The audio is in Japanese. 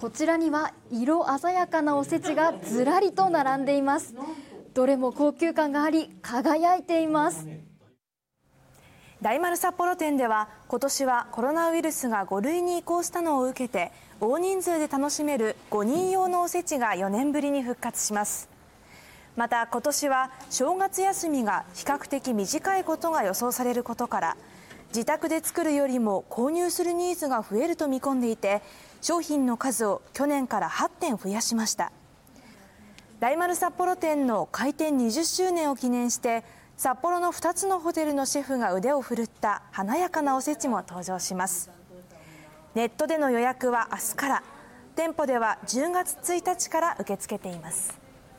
こちらには色鮮やかなおせちがずらりと並んでいます。どれも高級感があり輝いています。大丸札幌店では今年はコロナウイルスが5類に移行したのを受けて大人数で楽しめる5人用のおせちが4年ぶりに復活します。また今年は正月休みが比較的短いことが予想されることから自宅で作るよりも購入するニーズが増えると見込んでいて商品の数を去年から8点増やしました。大丸札幌店の開店20周年を記念して札幌の2つのホテルのシェフが腕を振るった華やかなおせちも登場します。ネットでの予約は明日から店舗では10月1日から受け付けています。